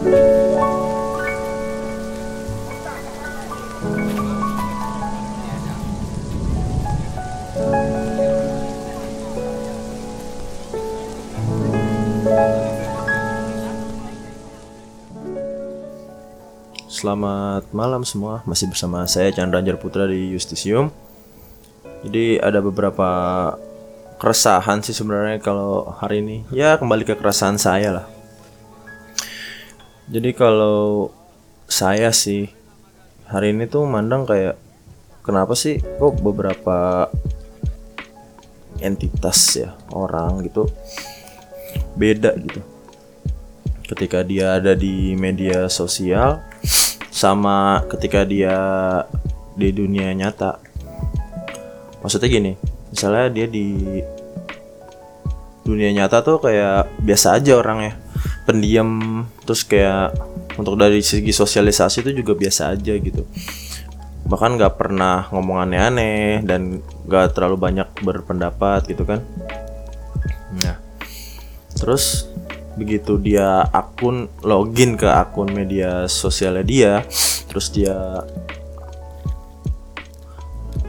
Selamat malam semua, masih bersama saya Chandra Putra di Justisium. Jadi ada beberapa keresahan sih sebenarnya kalau hari ini. Ya kembali ke keresahan saya lah. Jadi kalau saya sih hari ini tuh mandang kayak kenapa sih kok beberapa entitas ya orang gitu beda gitu ketika dia ada di media sosial sama ketika dia di dunia nyata. Maksudnya gini, misalnya dia di dunia nyata tuh kayak biasa aja orang ya, pendiam terus kayak untuk dari segi sosialisasi itu juga biasa aja gitu. Bahkan nggak pernah ngomong aneh-aneh dan nggak terlalu banyak berpendapat gitu kan. Nah, terus begitu dia akun login ke akun media sosialnya dia terus dia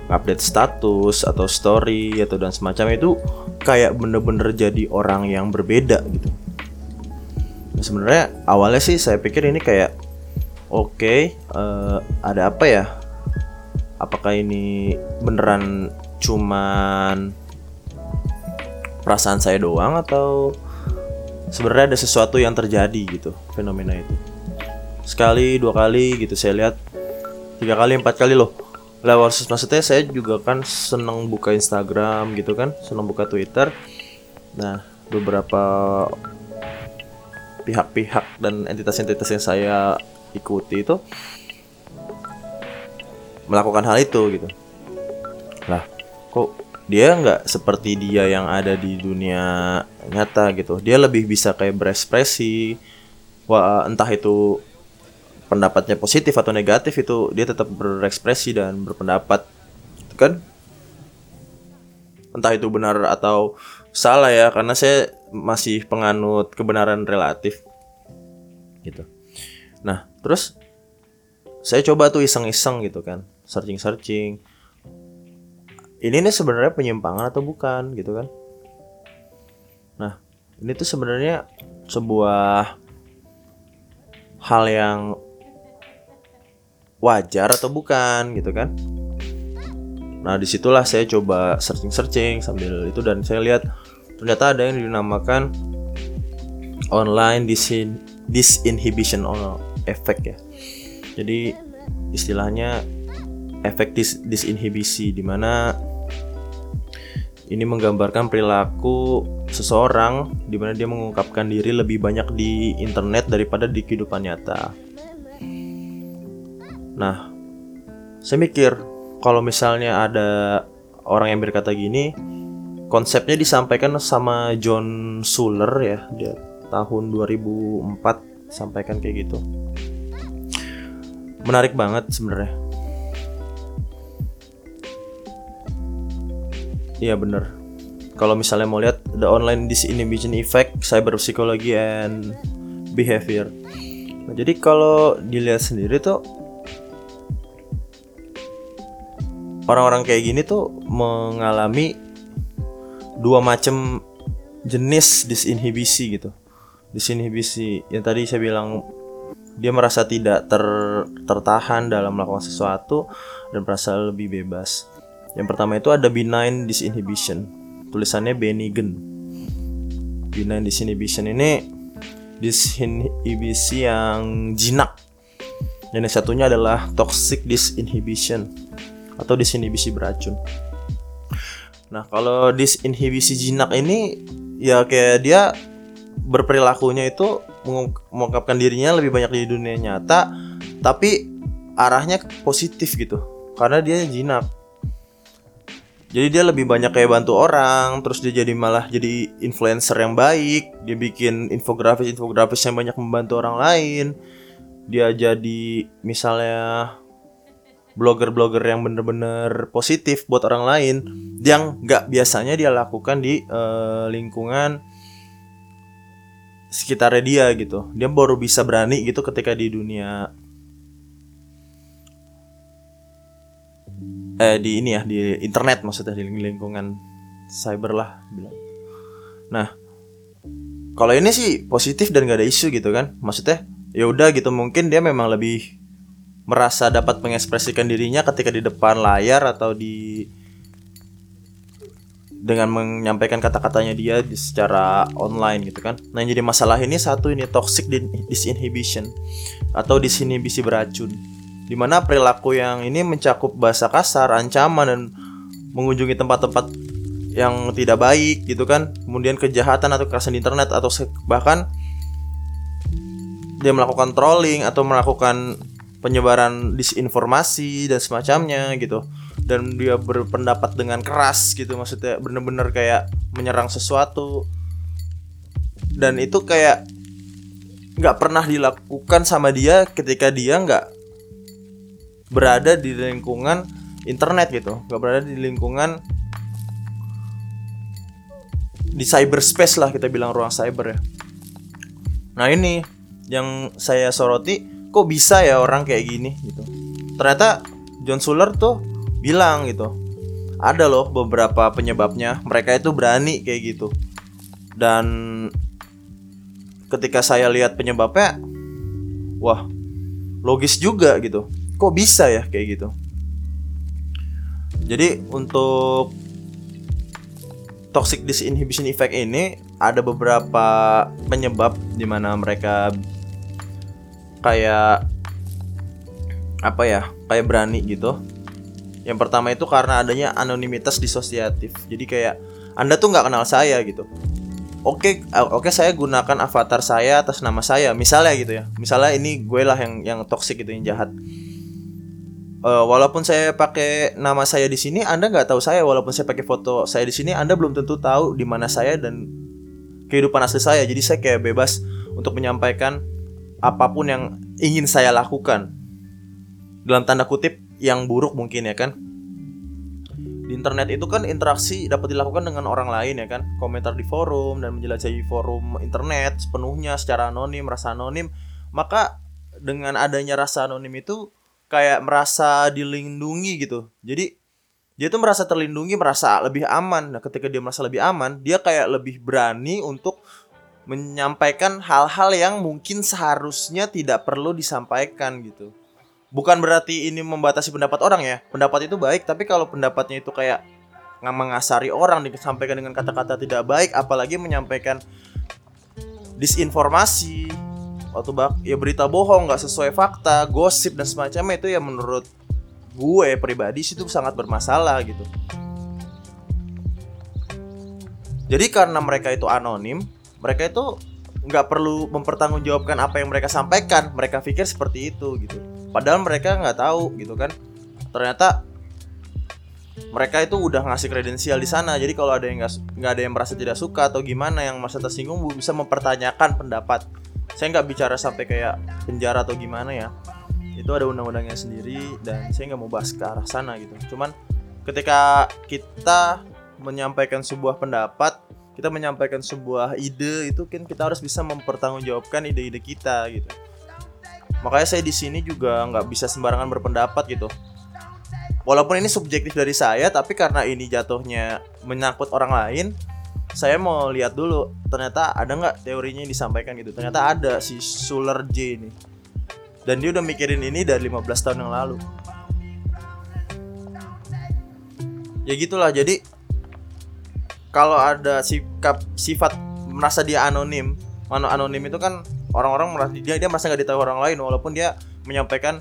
update status atau story atau dan semacam itu kayak bener-bener jadi orang yang berbeda gitu sebenarnya awalnya sih saya pikir ini kayak oke okay, uh, eh, ada apa ya? Apakah ini beneran cuman perasaan saya doang atau sebenarnya ada sesuatu yang terjadi gitu fenomena itu? Sekali dua kali gitu saya lihat tiga kali empat kali loh. Lewat maksudnya saya juga kan seneng buka Instagram gitu kan seneng buka Twitter. Nah beberapa pihak-pihak dan entitas-entitas yang saya ikuti itu melakukan hal itu gitu. Lah kok dia nggak seperti dia yang ada di dunia nyata gitu? Dia lebih bisa kayak berekspresi wah entah itu pendapatnya positif atau negatif itu dia tetap berekspresi dan berpendapat gitu kan? Entah itu benar atau salah ya karena saya masih penganut kebenaran relatif. Gitu. Nah terus saya coba tuh iseng-iseng gitu kan searching-searching. Ini nih sebenarnya penyimpangan atau bukan gitu kan? Nah ini tuh sebenarnya sebuah hal yang wajar atau bukan gitu kan nah di situlah saya coba searching searching sambil itu dan saya lihat ternyata ada yang dinamakan online disin disinhibition effect ya jadi istilahnya efek dis disinhibisi di mana ini menggambarkan perilaku seseorang di mana dia mengungkapkan diri lebih banyak di internet daripada di kehidupan nyata. Nah, saya mikir kalau misalnya ada orang yang berkata gini, konsepnya disampaikan sama John Suller ya, dia tahun 2004 sampaikan kayak gitu. Menarik banget sebenarnya Iya bener. Kalau misalnya mau lihat the online disinhibition effect, cyber psychology and behavior. Nah, jadi kalau dilihat sendiri tuh orang-orang kayak gini tuh mengalami dua macam jenis disinhibisi gitu. Disinhibisi yang tadi saya bilang dia merasa tidak ter, tertahan dalam melakukan sesuatu dan merasa lebih bebas. Yang pertama itu ada benign disinhibition. Tulisannya Benigen. Benign disinhibition ini disinhibisi yang jinak. Dan yang satunya adalah toxic disinhibition atau disinhibisi beracun. Nah, kalau disinhibisi jinak ini ya kayak dia berperilakunya itu mengungkapkan dirinya lebih banyak di dunia nyata tapi arahnya positif gitu. Karena dia jinak. Jadi dia lebih banyak kayak bantu orang terus dia jadi malah jadi influencer yang baik dia bikin infografis infografis yang banyak membantu orang lain. Dia jadi misalnya blogger-blogger yang bener-bener positif buat orang lain yang nggak biasanya dia lakukan di uh, lingkungan sekitarnya dia gitu. Dia baru bisa berani gitu ketika di dunia eh di ini ya di internet maksudnya di lingkungan cyber lah bilang. Nah kalau ini sih positif dan gak ada isu gitu kan. Maksudnya ya udah gitu mungkin dia memang lebih merasa dapat mengekspresikan dirinya ketika di depan layar atau di dengan menyampaikan kata-katanya dia di secara online gitu kan. Nah, yang jadi masalah ini satu ini toxic disinhibition atau disinhibisi beracun. Di mana perilaku yang ini mencakup bahasa kasar, ancaman dan mengunjungi tempat-tempat yang tidak baik gitu kan. Kemudian kejahatan atau kekerasan di internet atau bahkan dia melakukan trolling atau melakukan penyebaran disinformasi dan semacamnya gitu. Dan dia berpendapat dengan keras gitu maksudnya bener-bener kayak menyerang sesuatu. Dan itu kayak nggak pernah dilakukan sama dia ketika dia nggak berada di lingkungan internet gitu. Nggak berada di lingkungan di cyberspace lah kita bilang ruang cyber ya. Nah ini yang saya soroti kok bisa ya orang kayak gini? Gitu. Ternyata John Suller tuh bilang gitu ada loh beberapa penyebabnya mereka itu berani kayak gitu. Dan ketika saya lihat penyebabnya wah logis juga gitu. Kok bisa ya? kayak gitu. Jadi untuk toxic disinhibition effect ini ada beberapa penyebab di mana mereka kayak apa ya kayak berani gitu. Yang pertama itu karena adanya anonimitas disosiatif. Jadi kayak anda tuh nggak kenal saya gitu. Oke oke saya gunakan avatar saya atas nama saya misalnya gitu ya. Misalnya ini gue lah yang yang toxic gitu yang jahat. Uh, walaupun saya pakai nama saya di sini anda nggak tahu saya. Walaupun saya pakai foto saya di sini anda belum tentu tahu di mana saya dan kehidupan asli saya. Jadi saya kayak bebas untuk menyampaikan apa pun yang ingin saya lakukan. Dalam tanda kutip yang buruk mungkin ya kan? Di internet itu kan interaksi dapat dilakukan dengan orang lain ya kan? Komentar di forum dan menjelajahi forum internet sepenuhnya secara anonim rasa anonim. Maka dengan adanya rasa anonim itu kayak merasa dilindungi gitu. Jadi dia tuh merasa terlindungi merasa lebih aman. Nah ketika dia merasa lebih aman dia kayak lebih berani untuk menyampaikan hal-hal yang mungkin seharusnya tidak perlu disampaikan gitu. Bukan berarti ini membatasi pendapat orang ya. Pendapat itu baik, tapi kalau pendapatnya itu kayak nggak mengasari orang disampaikan dengan kata-kata tidak baik, apalagi menyampaikan disinformasi atau bak ya berita bohong nggak sesuai fakta, gosip dan semacamnya itu ya menurut gue pribadi sih itu sangat bermasalah gitu. Jadi karena mereka itu anonim, mereka itu nggak perlu mempertanggungjawabkan apa yang mereka sampaikan. Mereka pikir seperti itu gitu. Padahal mereka nggak tahu gitu kan. Ternyata mereka itu udah ngasih kredensial di sana. Jadi kalau ada yang nggak ada yang merasa tidak suka atau gimana yang merasa tersinggung bisa mempertanyakan pendapat. Saya nggak bicara sampai kayak penjara atau gimana ya. Itu ada undang-undangnya sendiri dan saya nggak mau bahas ke arah sana gitu. Cuman ketika kita menyampaikan sebuah pendapat kita menyampaikan sebuah ide itu kan kita harus bisa mempertanggungjawabkan ide-ide kita gitu. Makanya saya di sini juga nggak bisa sembarangan berpendapat gitu. Walaupun ini subjektif dari saya tapi karena ini jatuhnya menyangkut orang lain saya mau lihat dulu ternyata ada nggak teorinya yang disampaikan gitu. Ternyata ada si Suler J ini. Dan dia udah mikirin ini dari 15 tahun yang lalu. Ya gitulah jadi kalau ada sikap sifat merasa dia anonim mana anonim itu kan orang-orang merasa dia dia merasa nggak ditahu orang lain walaupun dia menyampaikan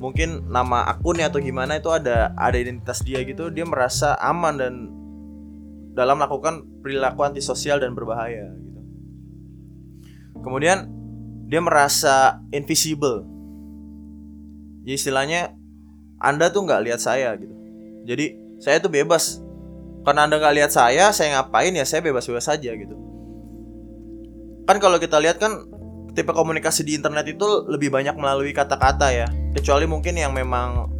mungkin nama akunnya atau gimana itu ada ada identitas dia gitu dia merasa aman dan dalam melakukan perilaku antisosial dan berbahaya gitu. Kemudian dia merasa invisible. Jadi istilahnya anda tuh nggak lihat saya gitu. Jadi saya tuh bebas karena anda nggak lihat saya saya ngapain ya? Saya bebas-bebas saja gitu. Kan kalau kita lihat kan tipe komunikasi di internet itu lebih banyak melalui kata-kata ya. Kecuali mungkin yang memang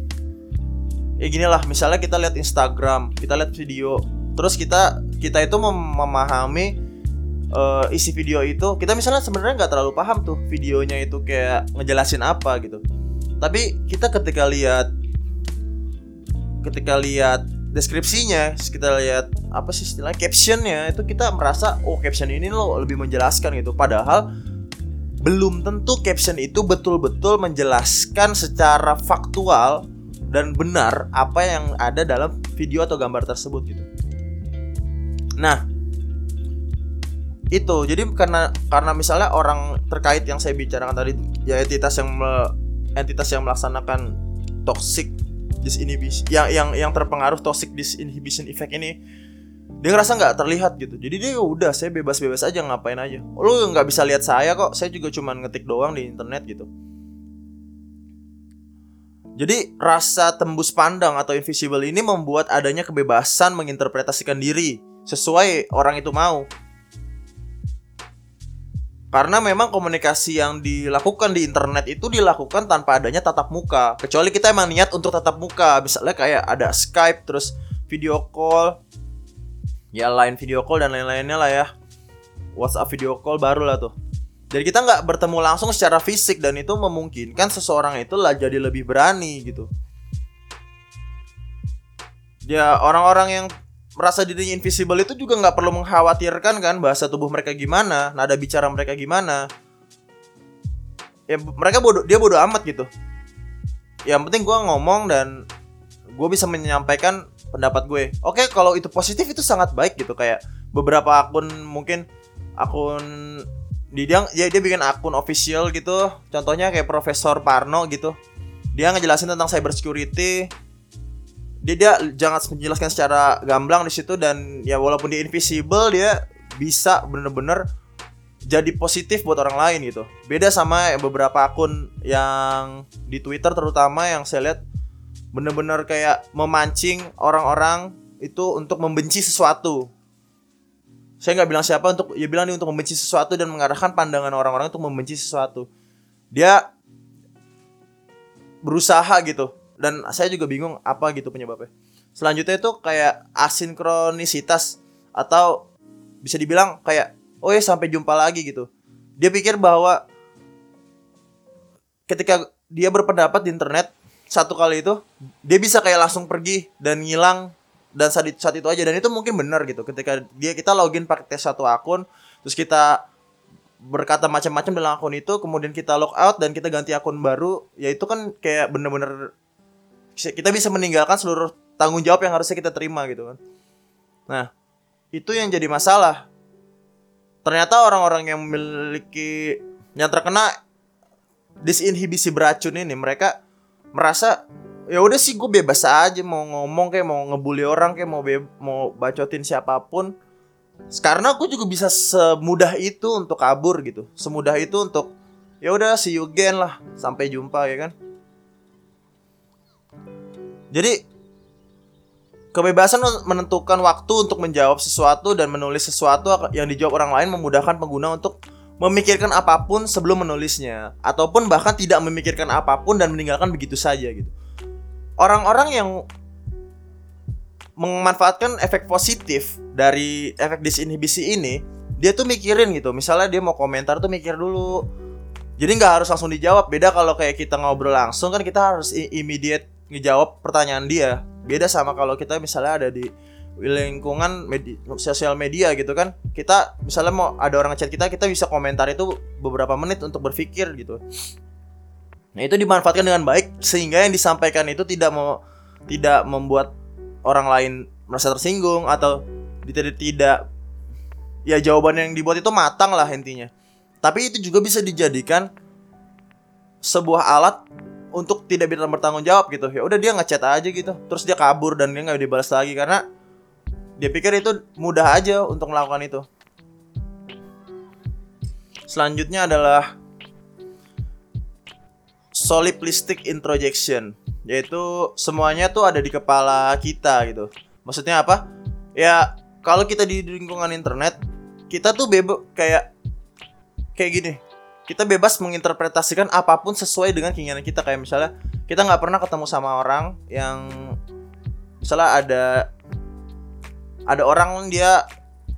ya gini lah misalnya kita lihat Instagram kita lihat video terus kita kita itu mem memahami uh, isi video itu kita misalnya sebenarnya nggak terlalu paham tuh videonya itu kayak ngejelasin apa gitu. Tapi kita ketika lihat ketika lihat deskripsinya kita lihat apa sih istilah captionnya itu kita merasa oh caption ini loh lebih menjelaskan gitu padahal belum tentu caption itu betul-betul menjelaskan secara faktual dan benar apa yang ada dalam video atau gambar tersebut gitu. Nah, itu jadi karena karena misalnya orang terkait yang saya bicarakan tadi ya entitas yang me, entitas yang melaksanakan toxic disinhibition yang yang yang terpengaruh toxic disinhibition effect ini dia ngerasa nggak terlihat gitu. Jadi dia udah saya bebas-bebas aja ngapain aja. Lu nggak bisa lihat saya kok saya juga cuma ngetik doang di internet gitu. Jadi rasa tembus pandang atau invisible ini membuat adanya kebebasan menginterpretasikan diri sesuai orang itu mau karena memang komunikasi yang dilakukan di internet itu dilakukan tanpa adanya tatap muka. Kecuali kita emang niat untuk tatap muka. Misalnya kayak ada Skype terus video call. Ya lain video call dan lain-lainnya lah ya. WhatsApp video call baru lah tuh. Jadi kita nggak bertemu langsung secara fisik dan itu memungkinkan seseorang itu lah jadi lebih berani gitu. Ya orang-orang yang merasa dirinya invisible itu juga nggak perlu mengkhawatirkan kan bahasa tubuh mereka gimana, nada bicara mereka gimana. Ya mereka bodoh, dia bodoh amat gitu. Yang penting gue ngomong dan gue bisa menyampaikan pendapat gue. Oke, kalau itu positif itu sangat baik gitu kayak beberapa akun mungkin akun di dia ya dia bikin akun official gitu. Contohnya kayak Profesor Parno gitu. Dia ngejelasin tentang cyber security, dia dia jangan menjelaskan secara gamblang di situ dan ya walaupun dia invisible dia bisa bener-bener jadi positif buat orang lain gitu. Beda sama beberapa akun yang di Twitter terutama yang saya lihat bener-bener kayak memancing orang-orang itu untuk membenci sesuatu. Saya nggak bilang siapa untuk ya bilang dia untuk membenci sesuatu dan mengarahkan pandangan orang-orang untuk membenci sesuatu. Dia berusaha gitu dan saya juga bingung apa gitu penyebabnya. Selanjutnya itu kayak asinkronisitas atau bisa dibilang kayak oh ya sampai jumpa lagi gitu. Dia pikir bahwa ketika dia berpendapat di internet satu kali itu dia bisa kayak langsung pergi dan ngilang dan saat itu, saat itu aja dan itu mungkin benar gitu ketika dia kita login pakai satu akun terus kita berkata macam-macam dalam akun itu kemudian kita log out dan kita ganti akun baru ya itu kan kayak bener-bener kita bisa meninggalkan seluruh tanggung jawab yang harusnya kita terima gitu kan. Nah, itu yang jadi masalah. Ternyata orang-orang yang memiliki yang terkena disinhibisi beracun ini mereka merasa ya udah sih gue bebas aja mau ngomong kayak mau ngebully orang kayak mau mau bacotin siapa pun karena aku juga bisa semudah itu untuk kabur gitu semudah itu untuk ya udah see you again lah sampai jumpa ya kan jadi kebebasan menentukan waktu untuk menjawab sesuatu dan menulis sesuatu yang dijawab orang lain memudahkan pengguna untuk memikirkan apa pun sebelum menulisnya ataupun bahkan tidak memikirkan apa pun dan meninggalkan begitu saja gitu. Orang-orang yang memanfaatkan efek positif dari efek disinhibisi ini, dia tuh mikirin gitu. Misalnya dia mau komentar tuh mikir dulu. Jadi nggak harus langsung dijawab. Beda kalau kayak kita ngobrol langsung kan kita harus immediate ngejawab pertanyaan dia. Beda sama kalau kita misalnya ada di lingkungan media, sosial media gitu kan. Kita misalnya mau ada orang ngechat kita kita bisa komentar itu beberapa menit untuk berpikir gitu. Nah itu dimanfaatkan dengan baik sehingga yang disampaikan itu tidak mau tidak membuat orang lain merasa tersinggung atau tidak tidak ya jawaban yang dibuat itu matang lah intinya. Tapi itu juga bisa dijadikan sebuah alat untuk tidak bisa bertanggung jawab gitu. Ya udah dia ngechat aja gitu. Terus dia kabur dan dia nggak dibalas lagi karena dia pikir itu mudah aja untuk melakukan itu. Selanjutnya adalah soliplistic introjection yaitu semuanya tuh ada di kepala kita gitu. Maksudnya apa? Ya kalau kita di lingkungan internet kita tuh bebas kayak kayak gini kita bebas menginterpretasikan apa pun sesuai dengan keinginan kita. Kayak misalnya kita nggak pernah ketemu sama orang yang misalnya ada ada orang dia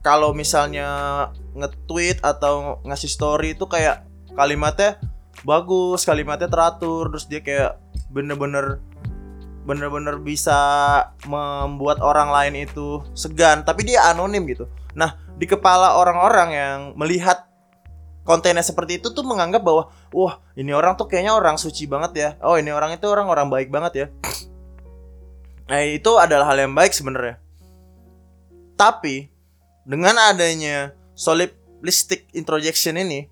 kalau misalnya nge-tweet atau ngasih story itu kayak kalimatnya bagus kalimatnya teratur terus dia kayak bener-bener bener-bener bisa membuat orang lain itu segan tapi dia anonim gitu. Nah di kepala orang-orang yang melihat kontennya seperti itu tuh menganggap bahwa wah ini orang tuh kayaknya orang suci banget ya. Oh ini orang itu orang orang baik banget ya. Nah itu adalah hal yang baik sebenarnya. Tapi dengan adanya soliplistic introjection ini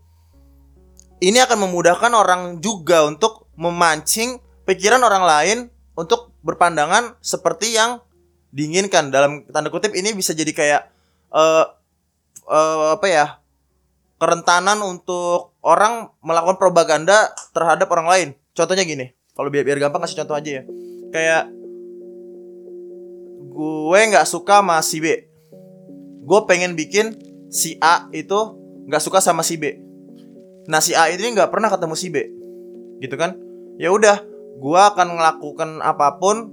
ini akan memudahkan orang juga untuk memancing pikiran orang lain untuk berpandangan seperti yang diinginkan. Dalam tanda kutip ini bisa jadi kayak uh, uh, apa ya kerentanan untuk orang melakukan propaganda terhadap orang lain. Contohnya gini kalau biar biar gampang kasih contoh aja ya. Kayak gue nggak suka sama si B. Gue pengen bikin si A itu nggak suka sama si B. Nah si A ini nggak pernah ketemu si B. Gitu kan? Ya udah gue akan melakukan apa pun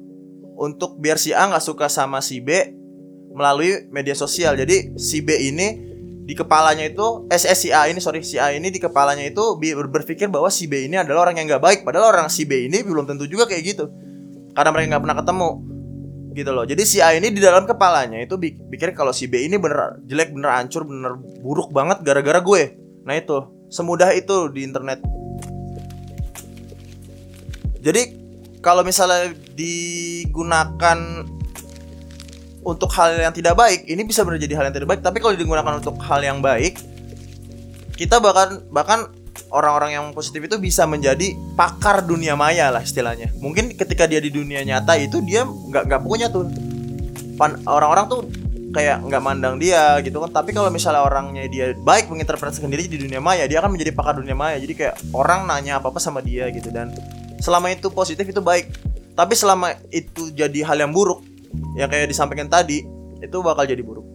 untuk biar si A nggak suka sama si B melalui media sosial. Jadi si B ini di kepalanya itu eh, si A ini sorry si A ini di kepalanya itu berpikir bahwa si B ini adalah orang yang nggak baik. Padahal orang si B ini belum tentu juga kayak gitu. Karena mereka nggak pernah ketemu gitu loh. Jadi si A ini di dalam kepalanya itu pikir kalau si B ini bener jelek bener hancur bener buruk banget gara-gara gue. Nah itu. Semudah itu di internet. Jadi kalau misalnya digunakan untuk hal yang tidak baik, ini bisa menjadi hal yang tidak baik. Tapi kalau digunakan untuk hal yang baik, kita bahkan bahkan orang-orang yang positif itu bisa menjadi pakar dunia maya lah istilahnya. Mungkin ketika dia di dunia nyata itu dia nggak nggak punya tuh orang-orang tuh kayak nggak mandang dia gitu kan. Tapi kalau misalnya orangnya dia baik menginterpretasikan diri di dunia maya, dia akan menjadi pakar dunia maya. Jadi kayak orang nanya apa apa sama dia gitu dan selama itu positif itu baik tapi selama itu jadi hal yang buruk yang kayak disampaikan tadi itu bakal jadi buruk.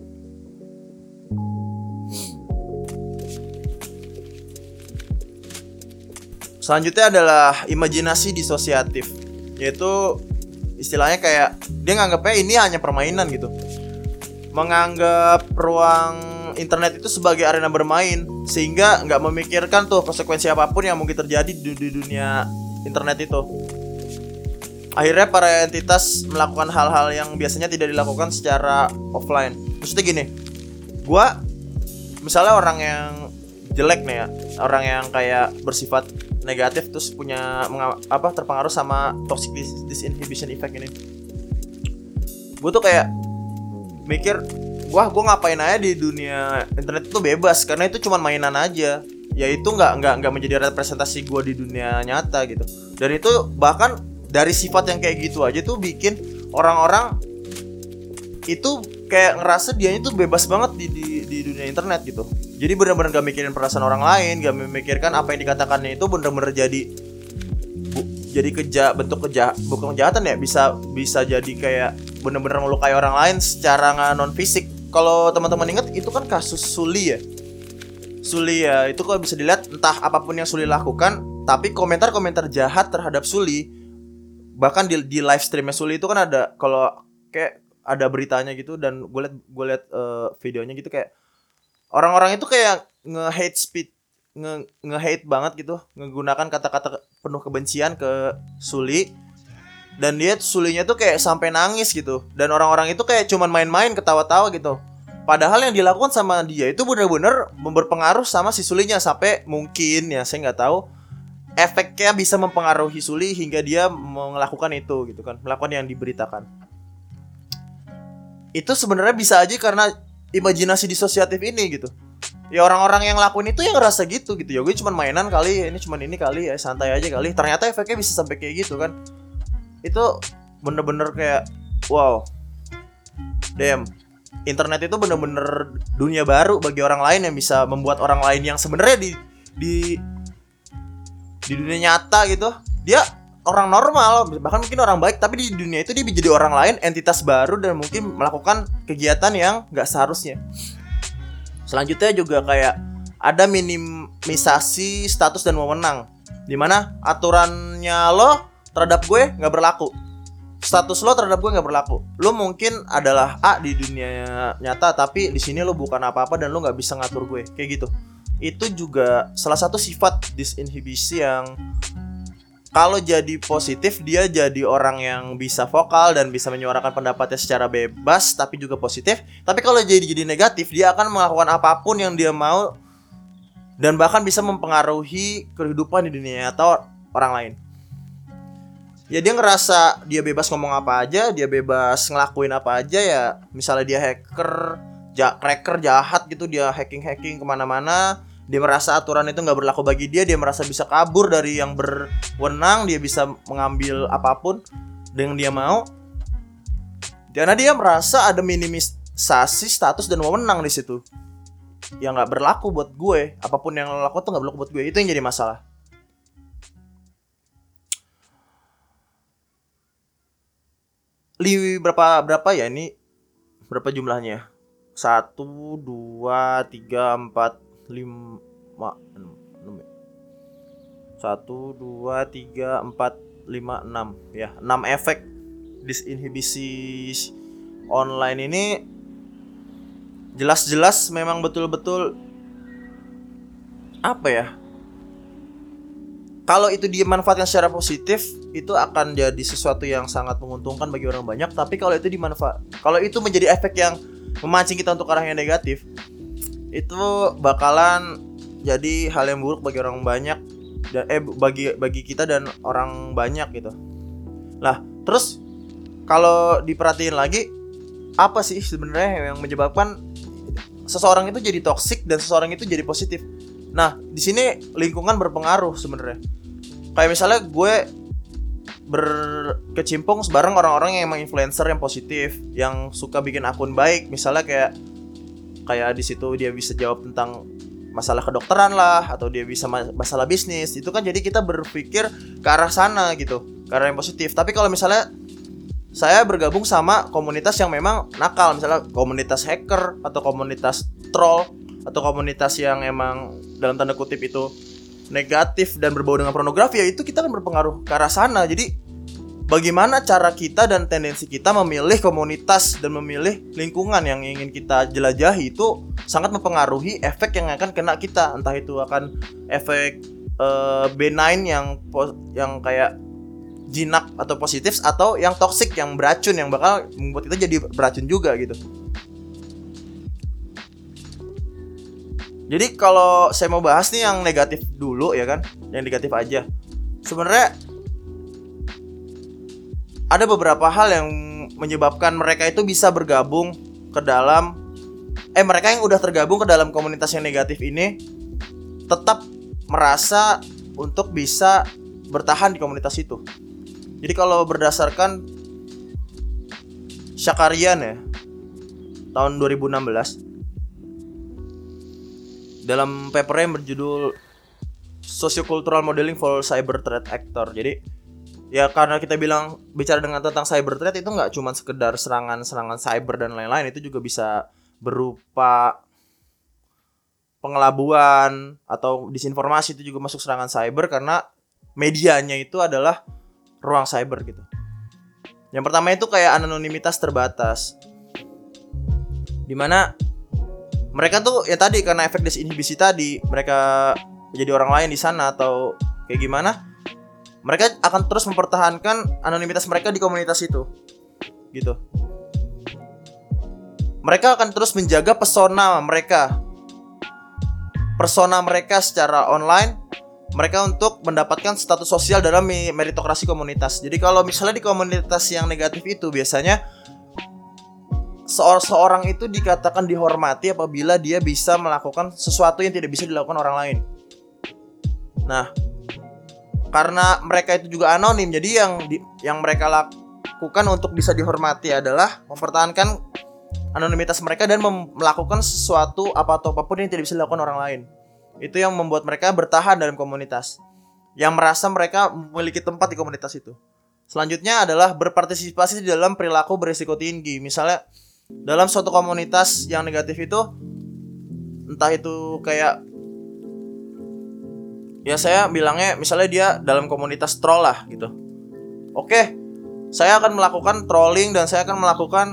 Selanjutnya adalah imajinasi disosiatif. Yaitu istilahnya kayak dia nganggapnya ini hanya permainan gitu. Menganggap ruang internet itu sebagai arena bermain sehingga nggak memikirkan tuh konsekuensi apa pun yang mungkin terjadi di, dunia internet itu. Akhirnya para entitas melakukan hal-hal yang biasanya tidak dilakukan secara offline. Maksudnya gini, gua misalnya orang yang jelek nih ya, orang yang kayak bersifat negatif terus punya apa terpengaruh sama toxic disinhibition effect ini. Gue tuh kayak mikir, wah gue ngapain aja di dunia internet itu bebas karena itu cuma mainan aja ya itu nggak nggak nggak menjadi representasi gue di dunia nyata gitu dan itu bahkan dari sifat yang kayak gitu aja tuh bikin orang-orang itu kayak ngerasa dia itu bebas banget di, di, di dunia internet gitu. Jadi benar-benar gak mikirin perasaan orang lain gak memikirkan apa yang dikatakannya itu benar-benar jadi bu, jadi keja bentuk keja bukan kejahatan ya bisa bisa jadi kayak benar-benar melukai orang lain secara non fisik kalau teman-teman ingat itu kan kasus Suli ya? Suli ya itu kalau bisa dilihat entah apa pun yang Suli lakukan tapi komentar-komentar jahat terhadap Suli bahkan di, di live streamnya Suli itu kan ada kalau kayak ada beritanya gitu dan gue liat gue liat uh, videonya gitu kayak orang-orang itu kayak nge hate speed nge nge hate banget gitu menggunakan kata-kata penuh kebencian ke Suli dan dia Sulinya tuh kayak sampai nangis gitu. Dan orang-orang itu kayak cuman main-main ketawa-tawa gitu. Padahal yang dilakukan sama dia itu benar-benar berpengaruh sama si Sulinya sampai mungkin ya saya nggak tahu efeknya bisa mempengaruhi Suli hingga dia melakukan itu gitu kan, melakukan yang diberitakan. Itu sebenarnya bisa aja karena imajinasi disosiatif ini gitu. Ya orang-orang yang lakuin itu yang ngerasa gitu gitu. Ya gue cuma mainan kali ini cuma ini kali ya santai aja kali. Ternyata efeknya bisa sampai kayak gitu kan. Itu bener-bener kayak wow. Damn. Internet itu bener-bener dunia baru bagi orang lain yang bisa membuat orang lain yang sebenarnya di di di dunia nyata gitu dia orang normal bahkan mungkin orang baik tapi di dunia itu dia jadi orang lain entitas baru dan mungkin melakukan kegiatan yang nggak seharusnya selanjutnya juga kayak ada minimisasi status dan wewenang di mana aturannya lo terhadap gue nggak berlaku status lo terhadap gue nggak berlaku. Lo mungkin adalah A di dunia nyata, tapi di sini lo bukan apa-apa dan lo nggak bisa ngatur gue, kayak gitu. Itu juga salah satu sifat disinhibisi yang kalau jadi positif dia jadi orang yang bisa vokal dan bisa menyuarakan pendapatnya secara bebas tapi juga positif. Tapi kalau jadi jadi negatif dia akan melakukan apa pun yang dia mau dan bahkan bisa mempengaruhi kehidupan di dunia atau orang lain. Ya dia ngerasa dia bebas ngomong apa aja, dia bebas ngelakuin apa aja ya. Misalnya dia hacker, ja cracker jahat gitu, dia hacking hacking ke mana-mana dia merasa aturan itu nggak berlaku bagi dia dia merasa bisa kabur dari yang berwenang dia bisa mengambil apa pun dengan dia mau. Karena dia merasa ada minimisasi status dan wewenang di situ. Yang nggak berlaku buat gue apa pun yang lo lakukan tuh nggak berlaku buat gue. Itu yang jadi masalah. Li berapa berapa ya ini? Berapa jumlahnya? Satu dua tiga empat lima enam ya. satu dua tiga empat lima enam ya. Enam efek disinhibisi online ini jelas-jelas memang betul-betul apa ya? Kalau itu dimanfaatkan secara positif itu akan jadi sesuatu yang sangat menguntungkan bagi orang banyak. Tapi kalau itu dimanfaat kalau itu menjadi efek yang memancing kita untuk arah yang negatif itu bakalan jadi hal yang buruk bagi orang banyak dan eh bagi bagi kita dan orang banyak gitu. Lah, terus kalau diperhatiin lagi apa sih sebenarnya yang menyebabkan seseorang itu jadi toksik dan seseorang itu jadi positif? Nah, di sini lingkungan berpengaruh sebenarnya. Kayak misalnya gue berkecimpung bareng orang-orang yang emang influencer yang positif, yang suka bikin akun baik, misalnya kayak kayak di situ dia bisa jawab tentang masalah kedokteran lah atau dia bisa masalah bisnis. Itu kan jadi kita berpikir ke arah sana gitu ke arah yang positif. Tapi kalau misalnya saya bergabung sama komunitas yang memang nakal misalnya komunitas hacker atau komunitas troll atau komunitas yang emang dalam tanda kutip itu negatif dan berbau dengan pornografi ya itu kita kan berpengaruh ke arah sana. Jadi bagaimana cara kita dan tendensi kita memilih komunitas dan memilih lingkungan yang ingin kita jelajahi itu sangat mempengaruhi efek yang akan kena kita entah itu akan efek uh, benign yang yang kayak jinak atau positif atau yang toxic yang beracun yang bakal membuat kita jadi beracun juga gitu. Jadi kalau saya mau bahas nih yang negatif dulu ya kan, yang negatif aja. Sebenarnya ada beberapa hal yang menyebabkan mereka itu bisa bergabung ke dalam eh mereka yang udah tergabung ke dalam komunitas yang negatif ini tetap merasa untuk bisa bertahan di komunitas itu. Jadi kalau berdasarkan Syakarian ya tahun 2016 dalam papernya yang berjudul Sociocultural Modeling for Cyber Threat Actor. Jadi ya karena kita bilang bicara dengan tentang cyber threat itu nggak cuma sekedar serangan-serangan cyber dan lain-lain itu juga bisa berupa pengelabuan atau disinformasi itu juga masuk serangan cyber karena medianya itu adalah ruang cyber gitu. Yang pertama itu kayak anonimitas terbatas. Di mana mereka tuh ya tadi karena efek disinhibisi tadi mereka jadi orang lain di sana atau kayak gimana mereka akan terus mempertahankan anonimitas mereka di komunitas itu gitu mereka akan terus menjaga pesona mereka persona mereka secara online mereka untuk mendapatkan status sosial dalam meritokrasi komunitas. Jadi kalau misalnya di komunitas yang negatif itu biasanya seorang seorang itu dikatakan dihormati apabila dia bisa melakukan sesuatu yang tidak bisa dilakukan orang lain. Nah, karena mereka itu juga anonim jadi yang di, yang mereka lakukan untuk bisa dihormati adalah mempertahankan anonimitas mereka dan melakukan sesuatu apa atau apa pun yang tidak bisa dilakukan orang lain. Itu yang membuat mereka bertahan dalam komunitas yang merasa mereka memiliki tempat di komunitas itu. Selanjutnya adalah berpartisipasi di dalam perilaku berisiko tinggi. Misalnya dalam suatu komunitas yang negatif itu entah itu kayak ya saya bilangnya misalnya dia dalam komunitas troll lah gitu. Oke saya akan melakukan trolling dan saya akan melakukan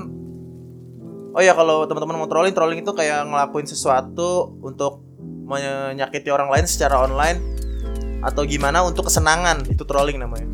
oh ya kalau teman-teman mau trolling trolling itu kayak ngelakuin sesuatu untuk menyakiti orang lain secara online atau gimana untuk kesenangan. Itu trolling namanya.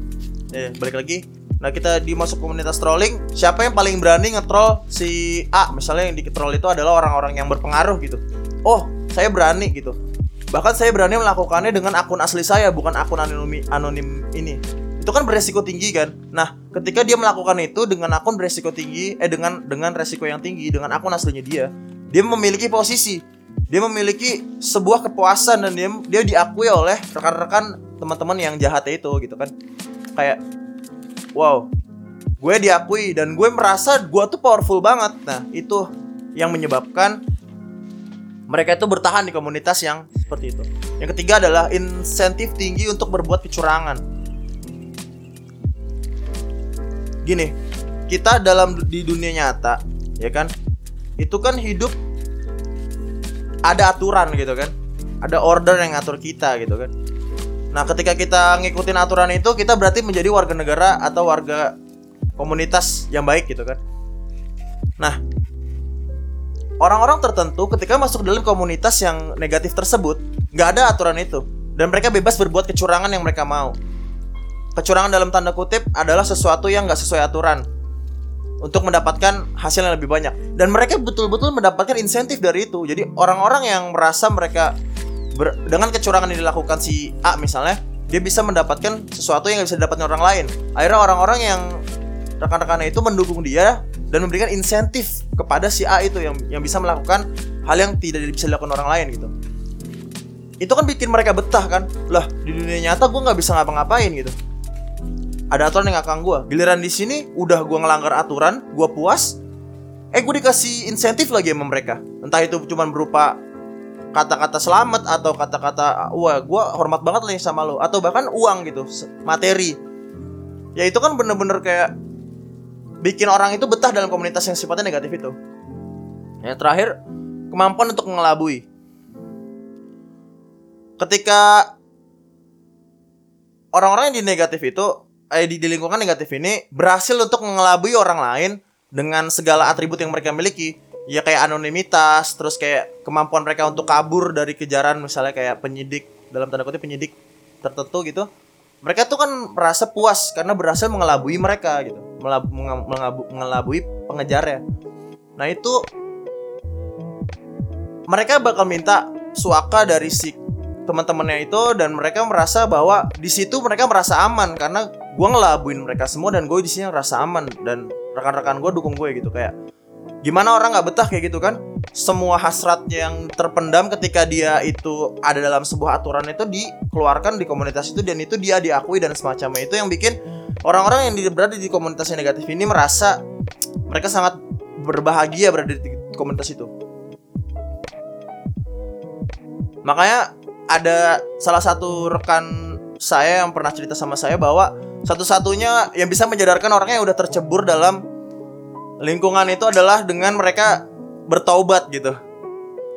Eh balik lagi. Nah kita di masuk komunitas trolling siapa yang paling berani ngetrol si A? Misalnya yang di troll itu adalah orang-orang yang berpengaruh gitu. Oh saya berani gitu bahkan saya berani melakukannya dengan akun asli saya bukan akun anonim anonim ini. Itu kan beresiko tinggi kan? Nah ketika dia melakukan itu dengan akun beresiko tinggi eh dengan dengan resiko yang tinggi dengan akun aslinya dia dia memiliki posisi. Dia memiliki sebuah kepuasan dan dia dia diakui oleh rekan-rekan teman-teman yang jahat itu gitu kan? Kayak wow gue diakui dan gue merasa gue tuh powerful banget. Nah itu yang menyebabkan mereka itu bertahan di komunitas yang seperti itu. Yang ketiga adalah insentif tinggi untuk berbuat kecurangan. Gini kita dalam di dunia nyata ya kan itu kan hidup ada aturan gitu kan ada order yang ngatur kita gitu kan. Nah ketika kita ngikutin aturan itu kita berarti menjadi warga negara atau warga komunitas yang baik gitu kan. Nah orang-orang tertentu ketika masuk dalam komunitas yang negatif tersebut nggak ada aturan itu. Dan mereka bebas berbuat kecurangan yang mereka mau. Kecurangan dalam tanda kutip adalah sesuatu yang nggak sesuai aturan untuk mendapatkan hasil yang lebih banyak. Dan mereka betul-betul mendapatkan insentif dari itu. Jadi orang-orang yang merasa mereka ber, dengan kecurangan yang dilakukan si A misalnya dia bisa mendapatkan sesuatu yang gak bisa didapatkan orang lain. Akhirnya orang-orang yang rekan-rekannya itu mendukung dia dan memberikan insentif kepada si A itu yang yang bisa melakukan hal yang tidak bisa dilakukan orang lain gitu. Itu kan bikin mereka betah kan? Lah di dunia nyata gue nggak bisa ngapa-ngapain gitu. Ada aturan yang ngakang gue giliran di sini udah gue ngelanggar aturan gue puas eh gue dikasih insentif lagi sama mereka. Entah itu cuma berupa kata-kata selamat atau kata-kata wah gue hormat banget nih sama lo. Atau bahkan uang gitu materi. Ya itu kan bener-bener kayak bikin orang itu betah dalam komunitas yang sifatnya negatif itu. Yang terakhir kemampuan untuk mengelabui. Ketika orang-orang yang di negatif itu eh, di, di lingkungan negatif ini berhasil untuk mengelabui orang lain dengan segala atribut yang mereka miliki. Ya kayak anonimitas terus kayak kemampuan mereka untuk kabur dari kejaran misalnya kayak penyidik dalam tanda kutip penyidik tertentu gitu mereka tuh kan merasa puas karena berhasil mengelabui mereka gitu. Melab, mengabu, mengelabui pengejarnya nah itu mereka bakal minta suaka dari si teman-temannya itu dan mereka merasa bahwa di situ mereka merasa aman karena gue ngelabuin mereka semua dan gue di sini ngerasa aman dan rekan-rekan gue dukung gue gitu. Kayak gimana orang nggak betah kayak gitu kan? Semua hasrat yang terpendam ketika dia itu ada dalam sebuah aturan itu dikeluarkan di komunitas itu dan itu dia diakui dan semacamnya. Itu yang bikin orang-orang yang berada di komunitas yang negatif ini merasa mereka sangat berbahagia berada di komunitas itu. Makanya ada salah satu rekan saya yang pernah cerita sama saya bahwa satu-satunya yang bisa menjadarkan orangnya yang udah tercebur dalam lingkungan itu adalah dengan mereka bertaubat gitu.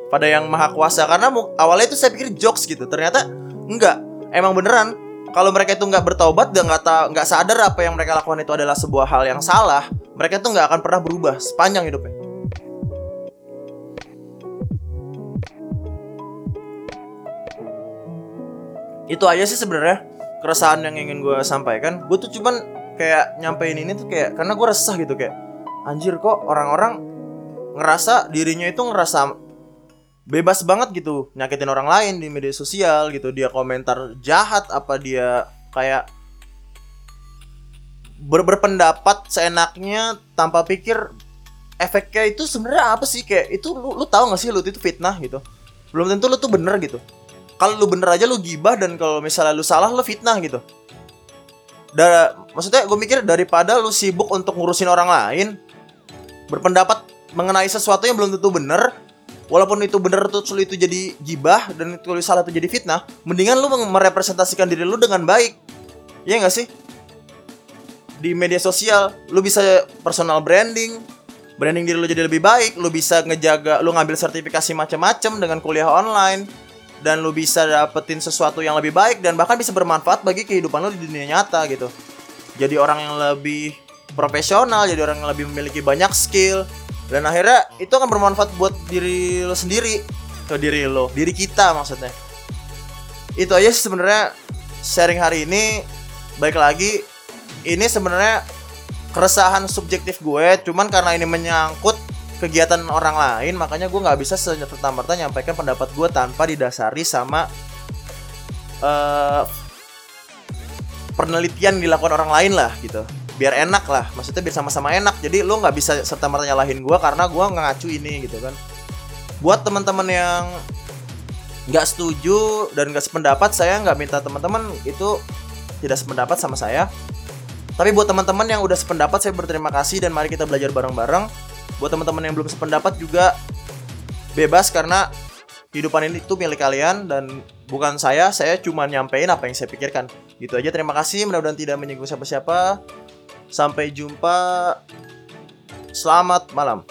Pada yang maha kuasa. Karena awalnya itu saya pikir jokes gitu. Ternyata enggak. Emang beneran kalau mereka itu nggak bertaubat dan nggak nggak sadar apa yang mereka lakukan itu adalah sebuah hal yang salah mereka itu nggak akan pernah berubah sepanjang hidupnya. Itu aja sih sebenarnya keresahan yang ingin gue sampaikan. Gue tuh cuman kayak nyampein ini tuh kayak karena gue resah gitu kayak anjir kok orang-orang ngerasa dirinya itu ngerasa bebas banget gitu nyakitin orang lain di media sosial gitu dia komentar jahat apa dia kayak ber berpendapat seenaknya tanpa pikir efeknya itu sebenarnya apa sih? Kayak itu lu, lu tahu gak sih lu itu fitnah gitu? Belum tentu lu tuh bener gitu. Kalau lu bener aja lu gibah dan kalau misalnya lu salah lu fitnah gitu. Da maksudnya gue mikir daripada lu sibuk untuk ngurusin orang lain berpendapat mengenai sesuatu yang belum tentu bener walaupun itu bener tuh lu itu jadi gibah dan itu salah itu jadi fitnah mendingan lu merepresentasikan diri lu dengan baik Iya gak sih di media sosial lu bisa personal branding branding diri lu jadi lebih baik lu bisa ngejaga lu ngambil sertifikasi macam-macam dengan kuliah online dan lu bisa dapetin sesuatu yang lebih baik dan bahkan bisa bermanfaat bagi kehidupan lu di dunia nyata gitu. Jadi orang yang lebih profesional jadi orang yang lebih memiliki banyak skill. Dan akhirnya itu akan bermanfaat buat diri lo sendiri. Ke diri lo diri kita maksudnya. Itu aja sih sebenarnya sharing hari ini. Baik lagi ini sebenarnya keresahan subjektif gue cuman karena ini menyangkut kegiatan orang lain makanya gue nggak bisa serta merta nyampaikan pendapat gue tanpa didasari sama eh penelitian dilakukan orang lain lah gitu biar enak lah. Maksudnya biar sama-sama enak. Jadi lo nggak bisa serta merta nyalahin gue karena gue ngacu ini gitu kan. Buat teman-teman yang nggak setuju dan nggak sependapat saya nggak minta teman-teman itu tidak sependapat sama saya. Tapi buat teman-teman yang udah sependapat saya berterima kasih dan mari kita belajar bareng-bareng. Buat teman-teman yang belum sependapat juga bebas karena kehidupan ini tuh milik kalian dan bukan saya. Saya cuma nyampein apa yang saya pikirkan. Gitu aja. Terima kasih. Mudah-mudahan tidak menyinggung siapa-siapa sampai jumpa. Selamat malam